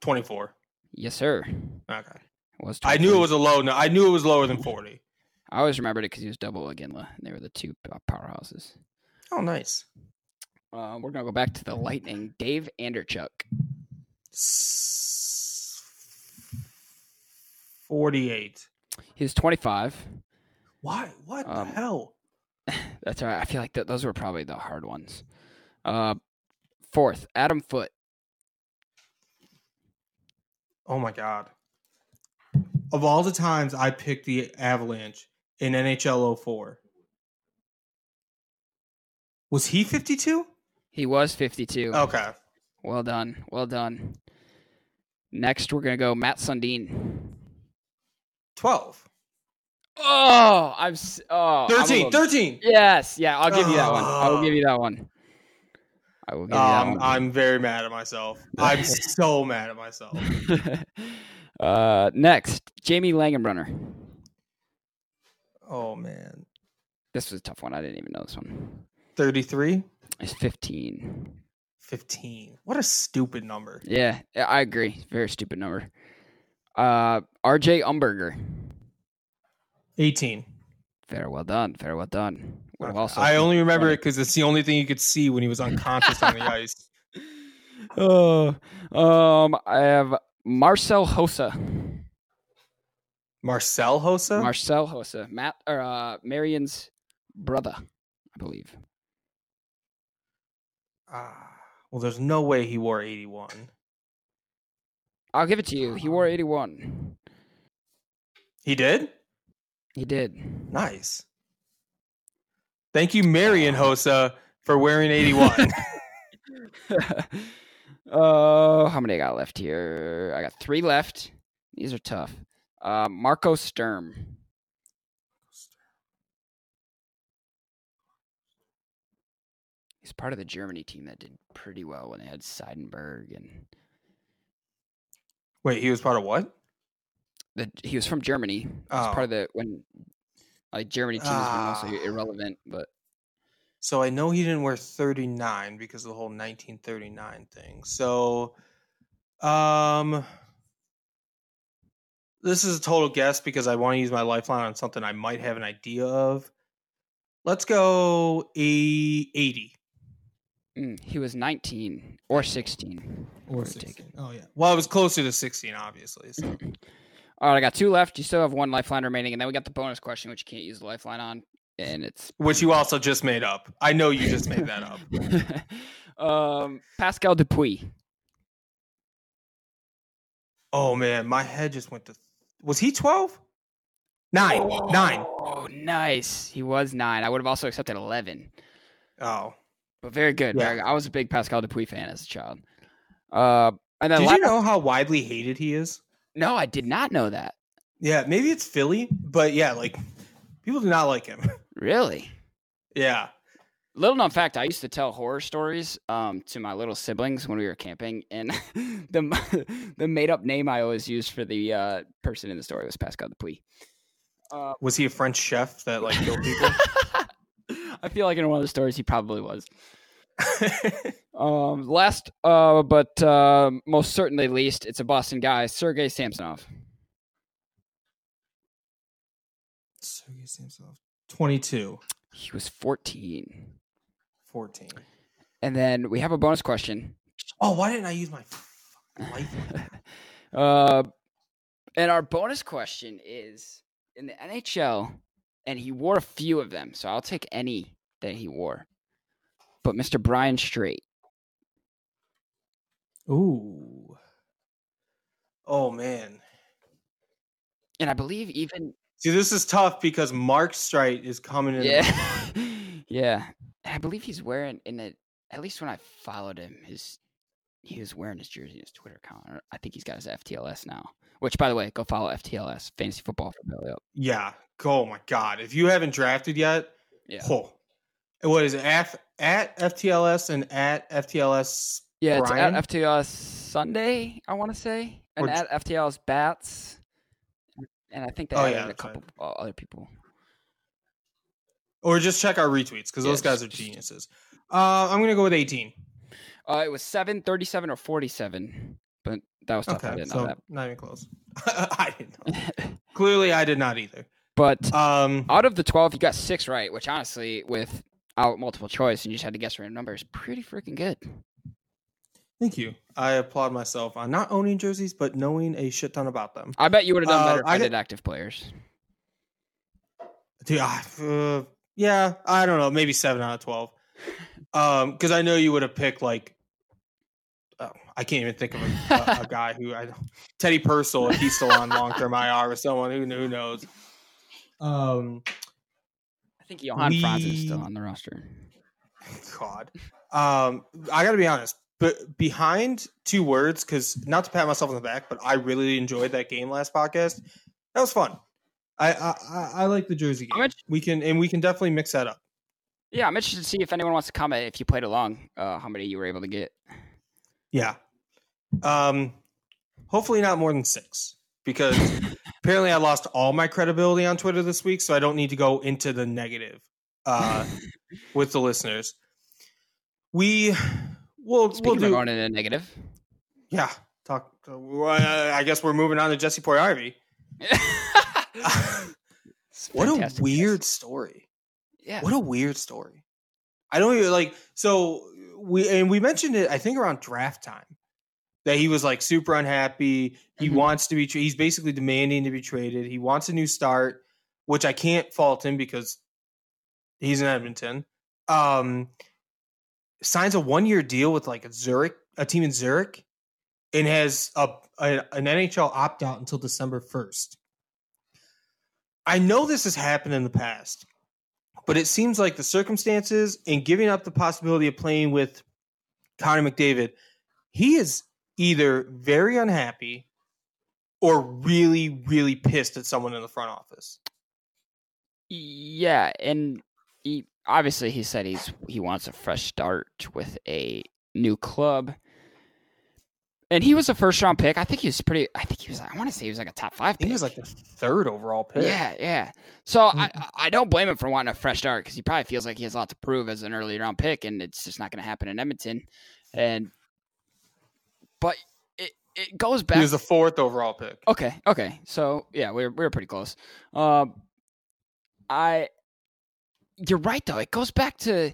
C: Twenty four.
D: Yes, sir.
C: Okay.
D: It was
C: I knew it was a low. No, I knew it was lower than forty.
D: I always remembered it because he was double Iginla, and they were the two uh, powerhouses.
C: Oh, nice.
D: Uh, we're gonna go back to the Lightning. Dave Andreychuk.
C: S- 48.
D: He's 25.
C: Why? What
D: Um,
C: the hell?
D: That's all right. I feel like th- those were probably the hard ones. Uh, fourth, Adam Foote.
C: Oh my god. Of all the times I picked the Avalanche in NHL 04, was he 52?
D: He was 52.
C: Okay.
D: Well done. Well done. Next, we're gonna go Mats Sundin.
C: 12.
D: Oh, I'm. Oh, I'm a
C: 13. 13.
D: Yes. Yeah, I'll give you that one. I will
C: Oh.
D: give you that one. I will give you that
C: Um,
D: one.
C: I'm very mad at myself. I'm so mad at myself.
D: uh, next, Jamie Langenbrunner.
C: Oh man.
D: This was a tough one. I didn't even know this one.
C: 33?
D: It's 15.
C: 15. What a stupid number.
D: Yeah, I agree. Very stupid number. Uh, RJ Umberger.
C: 18.
D: Very well done. Very well done. Would also
C: I only remember
D: 20.
C: it because it's the only thing you could see when he was unconscious on the ice.
D: Oh, um, I have Marcel Hossa.
C: Marcel Hossa?
D: Marcel Hossa, Matt or uh, Marian's brother, I believe.
C: Ah, well, there's no way he wore 81.
D: I'll give it to you. He wore 81.
C: He did?
D: He did.
C: Nice. Thank you, Marian Hossa, for wearing 81.
D: uh, how many I got left here? I got three left. These are tough. Uh, Marco Sturm. He's part of the Germany team that did pretty well when they had Seidenberg and
C: Wait, he was part of what?
D: the, he was from Germany. He was
C: Oh.
D: part of the when like Germany were
C: Ah.
D: mostly irrelevant, but
C: So I know he didn't wear 39 because of the whole 1939 thing. So um this is a total guess because I want to use my lifeline on something I might have an idea of. Let's go a 80
D: mm, he was 19 or 16.
C: or 16. Oh yeah. Well, it was closer to 16 obviously. So
D: All right, I got two left. You still have one lifeline remaining, and then we got the bonus question, which you can't use the lifeline on, and it's
C: which you also just made up. I know you just made that up.
D: um, Pascal Dupuis.
C: Oh man, my head just went to Was he 12? 9. 9.
D: Oh, nice. He was nine. I would have also accepted 11,
C: Oh.
D: But very good.
C: Yeah.
D: Very good. I was a big Pascal Dupuis fan as a child. Uh, and then
C: Did
D: la-
C: you know how widely hated he is?
D: No, I did not know that.
C: Yeah, maybe it's Philly, but yeah, like people do not like him.
D: Really?
C: yeah.
D: Little known fact: I used to tell horror stories um, to my little siblings when we were camping, and the the made up name I always used for the uh, person in the story was Pascal Dupuis. Uh,
C: Was he a French chef that like killed people?
D: I feel like in one of the stories he probably was. Um, last, uh, but uh, most certainly least, it's a Boston guy, Sergei Samsonov.
C: Sergey Samsonov. 22.
D: He was 14.
C: 14.
D: And then we have a bonus question.
C: Oh, why didn't I use my life?
D: uh, and our bonus question is in the NHL, and he wore a few of them, so I'll take any that he wore. But Mr. Brian Strait,
C: Ooh. Oh man.
D: and I believe even
C: See, this is tough because Mark Streit is coming in.
D: yeah, yeah, I believe he's wearing in the at least when I followed him, his he was wearing his jersey in his Twitter account. I think he's got his FTLS now. Which, by the way, go follow FTLS Fantasy Football for Belly Up.
C: Yeah. Oh my god. If you haven't drafted yet,
D: Yeah,
C: oh. What is it? At, at FTLS and at FTLS
D: yeah, it's at FTLS Sunday. I want to say, and
C: Or
D: at FTLS Bats, and I think they
C: Oh,
D: added
C: yeah,
D: a
C: right.
D: couple other people.
C: or just check our retweets because those guys are geniuses. Uh, I'm gonna go with 18.
D: Uh, it was seven, 37, or forty-seven, but that was tough. I didn't
C: so
D: know
C: not even close. I didn't know. Clearly, I did not either.
D: But
C: Um,
D: out of the 12, you got six right, which honestly, without multiple choice and you just had to guess random numbers, pretty freaking good.
C: thank you. I applaud myself on not owning jerseys, but knowing a shit ton about them.
D: I bet you would have done
C: Uh,
D: better if
C: I
D: I did active players.
C: Dude, I- uh, yeah, I don't know, maybe seven out of twelve. Um, because I know you would have picked like, uh, I can't even think of a, a, a guy who I Teddy Purcell if he's still on long term IR or someone who who knows. Um,
D: I think Johan Franz is still on the roster.
C: God, um, I got to be honest. But behind two words, because not to pat myself on the back, but I really enjoyed that game last podcast. That was fun. I I, I, I like the Jersey game. We can and we can definitely mix that up.
D: Yeah, I'm interested to see if anyone wants to comment if you played along, uh, how many you were able to get.
C: Yeah. Um, hopefully not more than six because apparently I lost all my credibility on Twitter this week, so I don't need to go into the negative uh, with the listeners. We will we'll do
D: going into negative.
C: yeah. Talk. Uh, I guess we're moving on to Jesse Ivy. what a weird story.
D: Yeah.
C: What a weird story. I don't even like so we and we mentioned it I think around draft time that he was like super unhappy. He
D: Mhm.
C: wants to be tra- he's basically demanding to be traded. He wants a new start, which I can't fault him because he's in Edmonton. Um signs a 1-year deal with like a Zurich, a team in Zurich and has a, a an NHL opt out until December 1st. I know this has happened in the past but it seems like the circumstances and giving up the possibility of playing with Connor McDavid, he is either very unhappy or really, really pissed at someone in the front office.
D: Yeah, and he obviously he said he's he wants a fresh start with a new club. And he was a first round pick. I think he was pretty I think he was I want to say he was like a top 5 pick.
C: he was like the third overall pick.
D: Yeah, yeah. So mm-hmm. I I don't blame him for wanting a fresh start because he probably feels like he has a lot to prove as an early round pick, and it's just not going to happen in Edmonton. And but it it goes back.
C: He was the fourth overall pick.
D: okay, okay. So yeah, we were we were pretty close. Um, I you're right though. It goes back to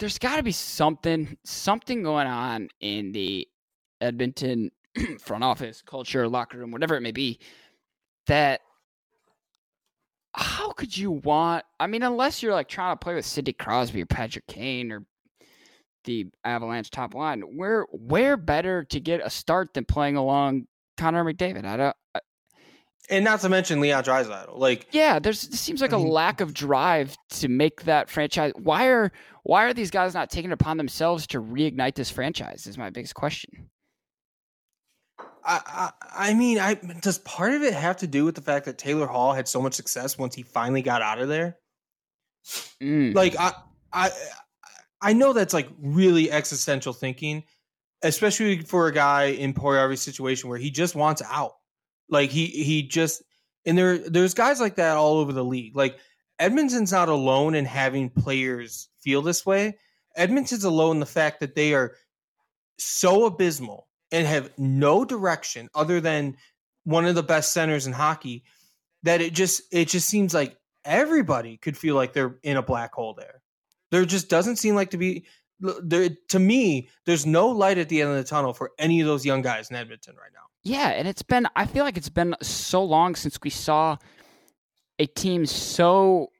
D: there's got to be something something going on in the Edmonton front office culture, locker room, whatever it may be, that how could you want? I mean, unless you're like trying to play with Sidney Crosby or Patrick Kane or the Avalanche top line, where where better to get a start than playing along Connor McDavid? I don't. I,
C: And not to mention Leon Draisaitl. Like,
D: yeah, there's it seems like
C: I
D: a
C: mean-
D: lack of drive to make that franchise. Why are why are these guys not taking it upon themselves to reignite this franchise? Is my biggest question.
C: I, I, I mean, I does part of it have to do with the fact that Taylor Hall had so much success once he finally got out of there?
D: Mm.
C: like I I I know that's like really existential thinking, especially for a guy in Poirier's situation where he just wants out. Like he he just and there there's guys like that all over the league. Like Edmonton's not alone in having players feel this way. Edmonton's alone in the fact that they are so abysmal and have no direction other than one of the best centers in hockey that it just it just seems like everybody could feel like they're in a black hole there. There just doesn't seem like to be there to me there's no light at the end of the tunnel for any of those young guys in Edmonton right now.
D: Yeah, and it's been I feel like it's been so long since we saw a team so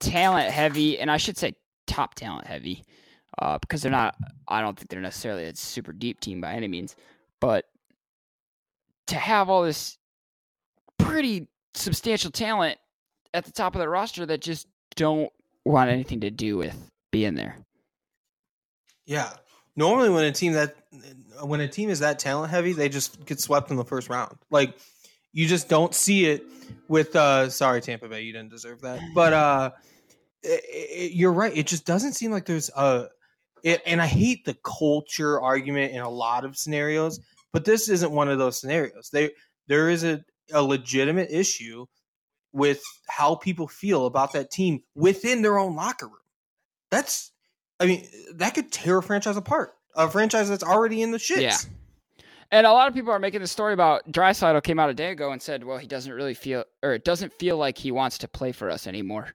D: talent heavy and I should say top talent heavy. Uh, because they're not I don't think they're necessarily a super deep team by any means. But to have all this pretty substantial talent at the top of the roster that just don't want anything to do with being there.
C: Yeah. Normally when a team that when a team is that talent heavy, they just get swept in the first round. Like you just don't see it with uh sorry Tampa Bay, you didn't deserve that. But uh it, it, you're right. It just doesn't seem like there's a it, and I hate the culture argument in a lot of scenarios, but this isn't one of those scenarios. There there is a, a legitimate issue with how people feel about that team within their own locker room. That's I mean, that could tear a franchise apart. A franchise that's already in the shits.
D: Yeah. And a lot of people are making the story about Draisaitl came out a day ago and said, "Well, he doesn't really feel, or it doesn't feel like he wants to play for us anymore."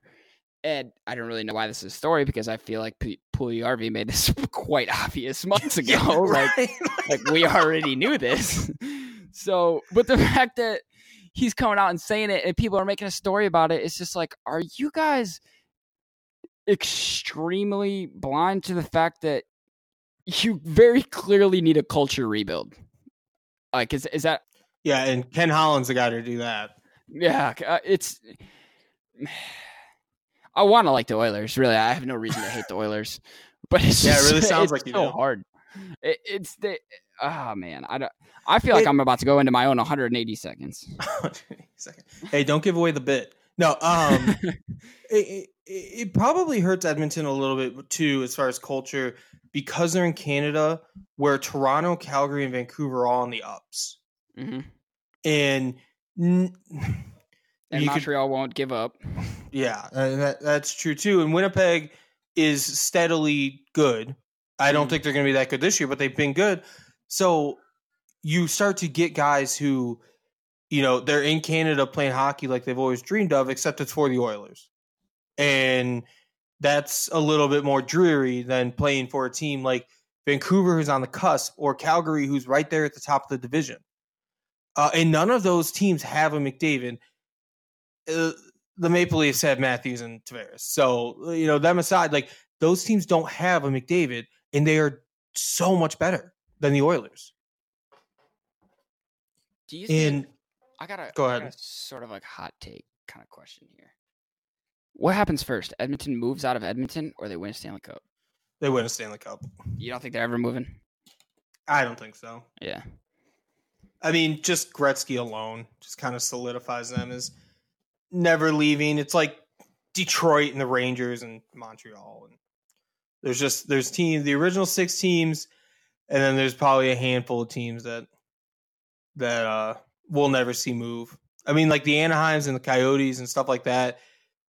D: And I don't really know why this is a story because I feel like P- Puljujarvi made this quite obvious months ago.
C: Yeah,
D: Like, like we already knew this. So, but the fact that he's coming out and saying it and people are making a story about it, it's just like, are you guys extremely blind to the fact that you very clearly need a culture rebuild? Like, is is that
C: yeah, and Ken Holland's the guy to do that.
D: yeah? uh, It's. I want to like the Oilers. Really, I have no reason to hate the Oilers, but it's
C: Yeah, it really sounds like you
D: so
C: do.
D: hard. It, it's the oh man, I don't. I feel like I'm about to go into my own 180 seconds.
C: Second. Hey, don't give away the bit. No, um, it, it, it probably hurts Edmonton a little bit too, as far as culture, because they're in Canada, where Toronto, Calgary, and Vancouver are all on the ups,
D: mm-hmm.
C: and n-
D: And
C: you could-
D: Montreal won't give up.
C: yeah, uh, that, that's true too. And Winnipeg is steadily good. I don't
D: Mhm.
C: think they're going to be that good this year, but they've been good. So you start to get guys who, you know, they're in Canada playing hockey like they've always dreamed of, except it's for the Oilers. And that's a little bit more dreary than playing for a team like Vancouver, who's on the cusp, or Calgary, who's right there at the top of the division. Uh, and none of those teams have a McDavid. Uh, the Maple Leafs have Matthews and Tavares. So, you know, them aside, like those teams don't have a McDavid, and they are so much better than the Oilers.
D: Do you think? I got a
C: Go ahead.
D: a sort of like hot take kind of question here. What happens first? Edmonton moves out of Edmonton, or they win a Stanley Cup?
C: they win a Stanley Cup.
D: You don't think they're ever moving?
C: I don't think so.
D: Yeah.
C: I mean, just Gretzky alone just kind of solidifies them as never leaving. It's like Detroit and the Rangers and Montreal, and there's just there's teams, the original six teams, and then there's probably a handful of teams that that uh we'll never see move. I mean, like the Anaheims and the Coyotes and stuff like that.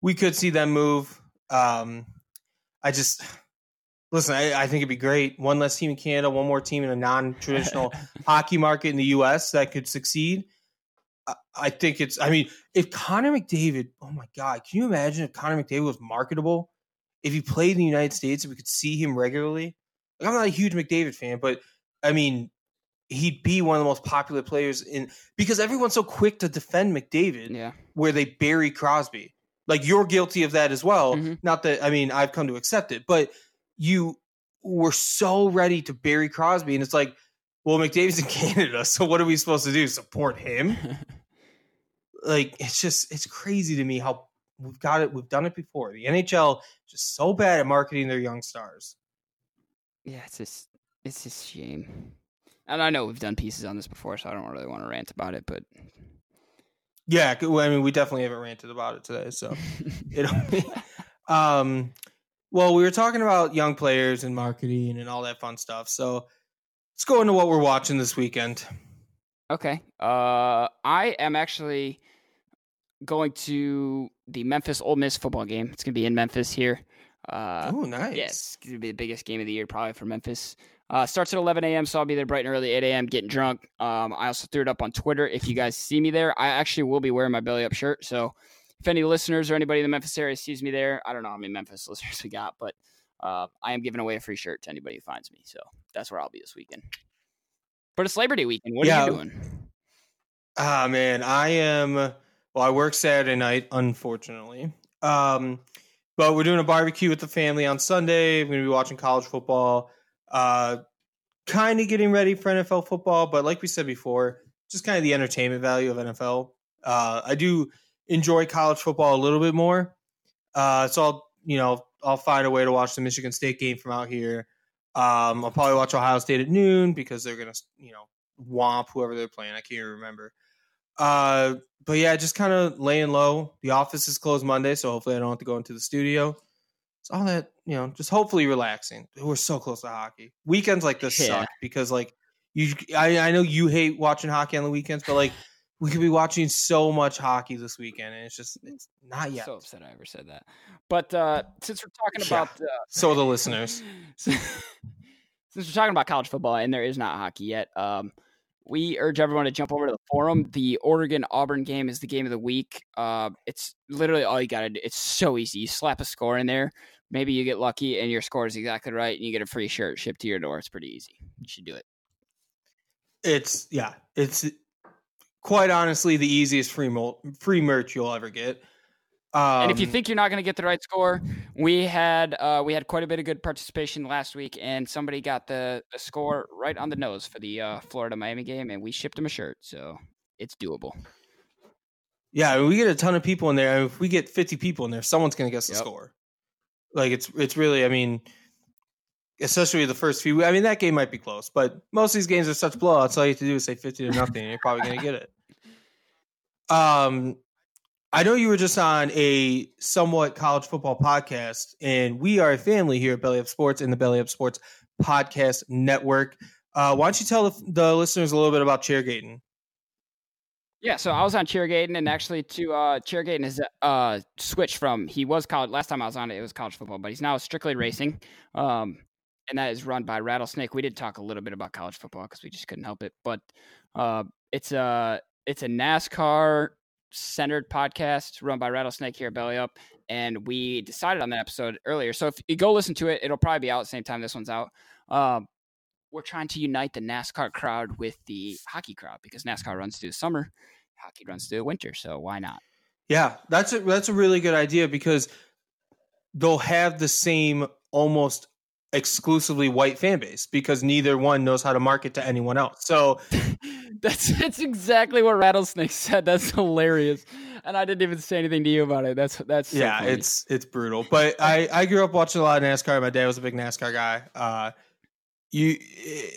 C: We could see them move. Um, I just listen. I, I think it'd be great. One less team in Canada, one more team in a non-traditional hockey market in the U.S. that could succeed. I, I think it's. I mean, if Connor McDavid, oh my God, can you imagine if Connor McDavid was marketable? If he played in the United States, we could see him regularly. Like, I'm not a huge McDavid fan, but I mean, he'd be one of the most popular players in because everyone's so quick to defend McDavid
D: Yeah.
C: where they bury Crosby. Like you're guilty of that as well.
D: Mhm.
C: Not that I mean I've come to accept it, but you were so ready to bury Crosby, and it's like, well, McDavid's in Canada, so what are we supposed to do? Support him? Like it's just it's crazy to me how we've got it. We've done it before. The NHL just so bad at marketing their young stars.
D: Yeah, it's just it's just a shame. And I know we've done pieces on this before, so I don't really want to rant about it, but
C: Yeah, I mean we definitely haven't ranted about it today, so it um well we were talking about young players and marketing and all that fun stuff so let's go into what we're watching this weekend
D: Okay. Uh, I am actually going to the Memphis Ole Miss football game. It's gonna be in Memphis here. Uh,
C: oh nice
D: yeah, it's gonna be the biggest game of the year probably for Memphis. Uh, starts at 11 a.m., so I'll be there bright and early, 8 a.m. getting drunk. Um, I also threw it up on Twitter. If you guys see me there, I actually will be wearing my belly up shirt. So if any listeners or anybody in the Memphis area sees me there, I don't know how many Memphis listeners we got, but uh, I am giving away a free shirt to anybody who finds me. So that's where I'll be this weekend. But it's Labor Day weekend. What
C: Yeah.
D: are you doing?
C: ah man i am well i work saturday night unfortunately um but we're doing a barbecue with the family on sunday. We're gonna be watching college football uh kind of getting ready for nfl football but like we said before just kind of the entertainment value of nfl uh i do enjoy college football a little bit more. Uh so i'll you know i'll find a way to watch the michigan state game from out here. Um i'll probably watch ohio state at noon because they're gonna you know womp whoever they're playing. I can't even remember uh, but yeah, just kind of laying low. The office is closed Monday, so hopefully I don't have to go into the studio. It's all that you know, just hopefully relaxing. We're so close to hockey. Weekends like this
D: Yeah.
C: suck because like you, I, I know you hate watching hockey on the weekends, but like we could be watching so much hockey this weekend, and it's just it's not yet.
D: So upset I ever said that. But uh, since we're talking
C: Yeah.
D: about uh,
C: So the listeners,
D: since we're talking about college football and there is not hockey yet, um, we urge everyone to jump over to the forum. The Oregon Auburn game is the game of the week. Uh, it's literally all you got to do. It's so easy. You slap a score in there. Maybe you get lucky and your score is exactly right, and you get a free shirt shipped to your door. It's pretty easy. You should do it.
C: It's yeah, it's quite honestly the easiest free mo- free merch you'll ever get. Um,
D: and if you think you're not going to get the right score, we had uh, we had quite a bit of good participation last week, and somebody got the, the score right on the nose for the uh, Florida Miami game, and we shipped him a shirt, so it's doable.
C: Yeah, we get a ton of people in there. If we get 50 people in there, someone's going to guess the
D: Yep.
C: score. Like it's it's really, I mean, especially the first few. I mean, that game might be close, but most of these games are such blowouts. All you have to do is say 50 to nothing, and you're probably going to get it. Um, I know you were just on a somewhat college football podcast, and we are a family here at Belly Up Sports and the Belly Up Sports Podcast Network. Uh, why don't you tell the, the listeners a little bit about Chairgating?
D: Yeah, so I was on Chairgaten, and actually, to uh, Chairgaten has uh, switched from he was college. Last time I was on it, it was college football, but he's now strictly racing, um, and that is run by Rattlesnake. We did talk a little bit about college football because we just couldn't help it, but uh, it's a it's a NASCAR centered podcast run by Rattlesnake here at Belly Up, and we decided on that episode earlier. So if you go listen to it, it'll probably be out the same time this one's out. Um, we're trying to unite the NASCAR crowd with the hockey crowd because NASCAR runs through the summer, hockey runs through the winter. So why not?
C: Yeah, that's a that's a really good idea because they'll have the same almost exclusively white fan base because neither one knows how to market to anyone else. So
D: that's that's exactly what Rattlesnake said. That's hilarious, and I didn't even say anything to you about it. That's that's so
C: yeah,
D: funny.
C: it's it's brutal. But I I grew up watching a lot of NASCAR. My dad was a big NASCAR guy. Uh, you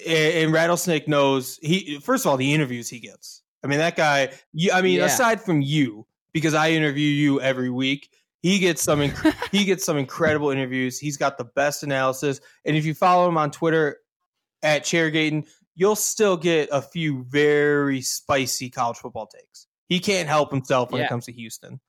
C: and Rattlesnake knows he first of all the interviews he gets. I mean that guy. You, I mean
D: Yeah.
C: aside from you because I interview you every week. He gets some inc- he gets some incredible interviews. He's got the best analysis. And if you follow him on Twitter at Chairgaten, you'll still get a few very spicy college football takes. He can't help himself when
D: Yeah.
C: it comes to Houston.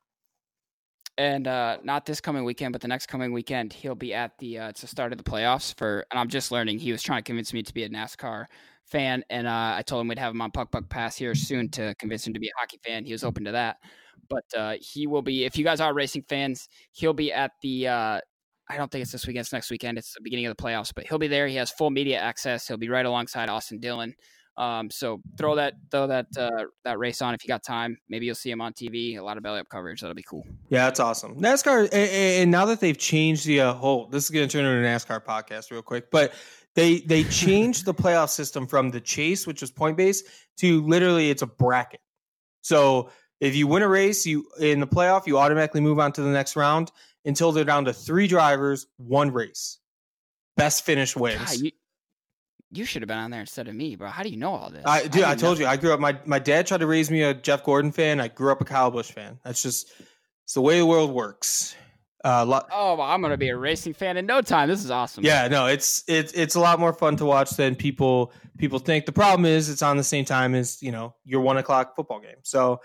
D: and uh, not this coming weekend, but the next coming weekend, he'll be at the uh, it's the start of the playoffs for. And I'm just learning. He was trying to convince me to be a NASCAR fan, and uh, I told him we'd have him on Puck Puck Pass here soon to convince him to be a hockey fan. He was open to that, but uh, he will be. If you guys are racing fans, he'll be at the. Uh, I don't think it's this weekend. It's next weekend. It's the beginning of the playoffs, but he'll be there. He has full media access. He'll be right alongside Austin Dillon. Um, so throw that throw that uh, that race on if you got time. Maybe you'll see him on TV. A lot of belly up coverage. That'll be cool.
C: Yeah, that's awesome. NASCAR, and, and now that they've changed the uh, whole, this is going to turn into a NASCAR podcast real quick, but they they changed the playoff system from the chase, which was point based, to literally it's a bracket. So if you win a race, you in the playoff, you automatically move on to the next round until they're down to three drivers, one race. Best finish wins.
D: God, you, you should have been on there instead of me, bro. How do you know all this?
C: I, dude, I,
D: do
C: told you. I grew up. My my dad tried to raise me a Jeff Gordon fan. I grew up a Kyle Busch fan. That's just it's the way the world works. Uh,
D: Oh, well, I'm gonna be a racing fan in no time. This is awesome.
C: Yeah, no, it's it's it's a lot more fun to watch than people people think. The problem is it's on the same time as you know your one o'clock football game, so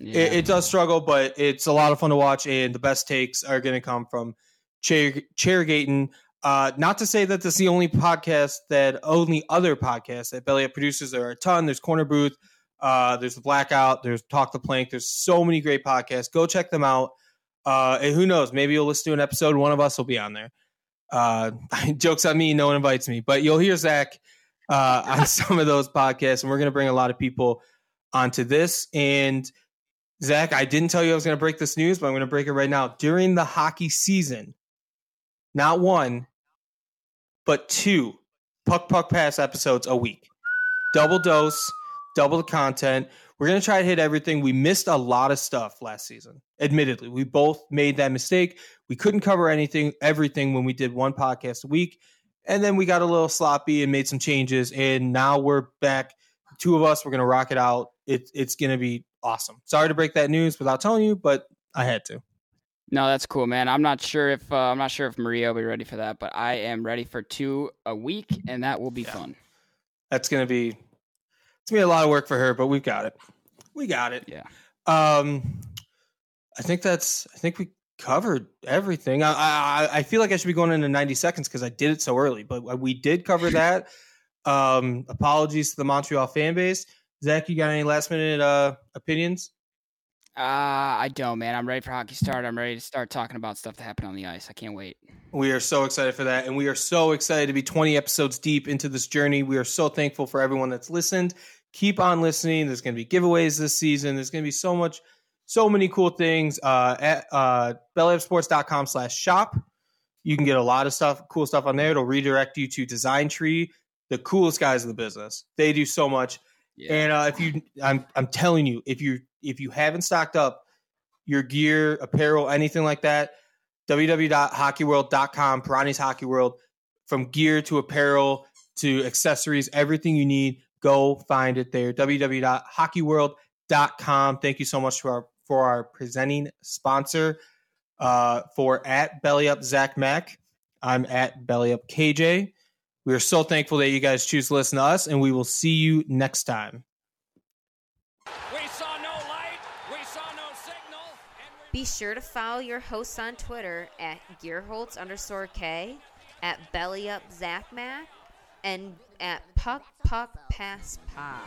D: Yeah.
C: it, it does struggle, but it's a lot of fun to watch. And the best takes are going to come from Chair Chairgaten. Uh, not to say that this is the only podcast that only other podcasts that Belly Up produces. There are a ton. There's Corner Booth. Uh, there's the Blackout. There's Talk the Plank. There's so many great podcasts. Go check them out. Uh, and who knows? Maybe you'll listen to an episode. One of us will be on there. Uh, jokes on me. No one invites me, but you'll hear Zach uh, on some of those podcasts, and we're going to bring a lot of people onto this. And Zach, I didn't tell you I was going to break this news, but I'm going to break it right now. During the hockey season, not one, but two puck puck pass episodes a week. Double dose, double the content. We're going to try to hit everything. We missed a lot of stuff last season. Admittedly, we both made that mistake. We couldn't cover anything, everything when we did one podcast a week. And then we got a little sloppy and made some changes. And now we're back. Two of us, we're going to rock it out. It, it's going to be awesome. Sorry to break that news without telling you, but I had to.
D: No, that's cool, man. I'm not sure if uh, I'm not sure if Maria will be ready for that, but I am ready for two a week, and that will be
C: Yeah.
D: fun.
C: That's going to be it's to be a lot of work for her, but we've got it. We got it.
D: Yeah.
C: Um, I think that's. I think we covered everything. I I, I feel like I should be going into ninety seconds because I did it so early, but we did cover that. Um, apologies to the Montreal fan base. Zach, you got any last minute uh, opinions?
D: Uh, I don't, man. I'm ready for hockey start. I'm ready to start talking about stuff that happened on the ice. I can't wait.
C: We are so excited for that. And we are so excited to be 20 episodes deep into this journey. We are so thankful for everyone that's listened. Keep on listening. There's going to be giveaways this season. There's going to be so much, so many cool things uh, at uh, bellyupsports.com slash shop. You can get a lot of stuff, cool stuff on there. It'll redirect you to Design Tree, the coolest guys in the business. They do so much.
D: Yeah.
C: And uh, if you, I'm, I'm telling you, if you, if you haven't stocked up your gear, apparel, anything like that, www.hockeyworld.com, Piranha's Hockey World, from gear to apparel to accessories, everything you need, go find it there. www.hockeyworld.com. Thank you so much for our for our presenting sponsor. Uh, for at Belly Up Zach Mack, I'm at Belly Up KJ. We are so thankful that you guys choose to listen to us, and we will see you next time.
A: We saw no light. We saw no signal. We-
B: Be sure to follow your hosts on Twitter at Gearholtz underscore K, at Belly Up Zach Mac, and at Puck Puck Pass Pod.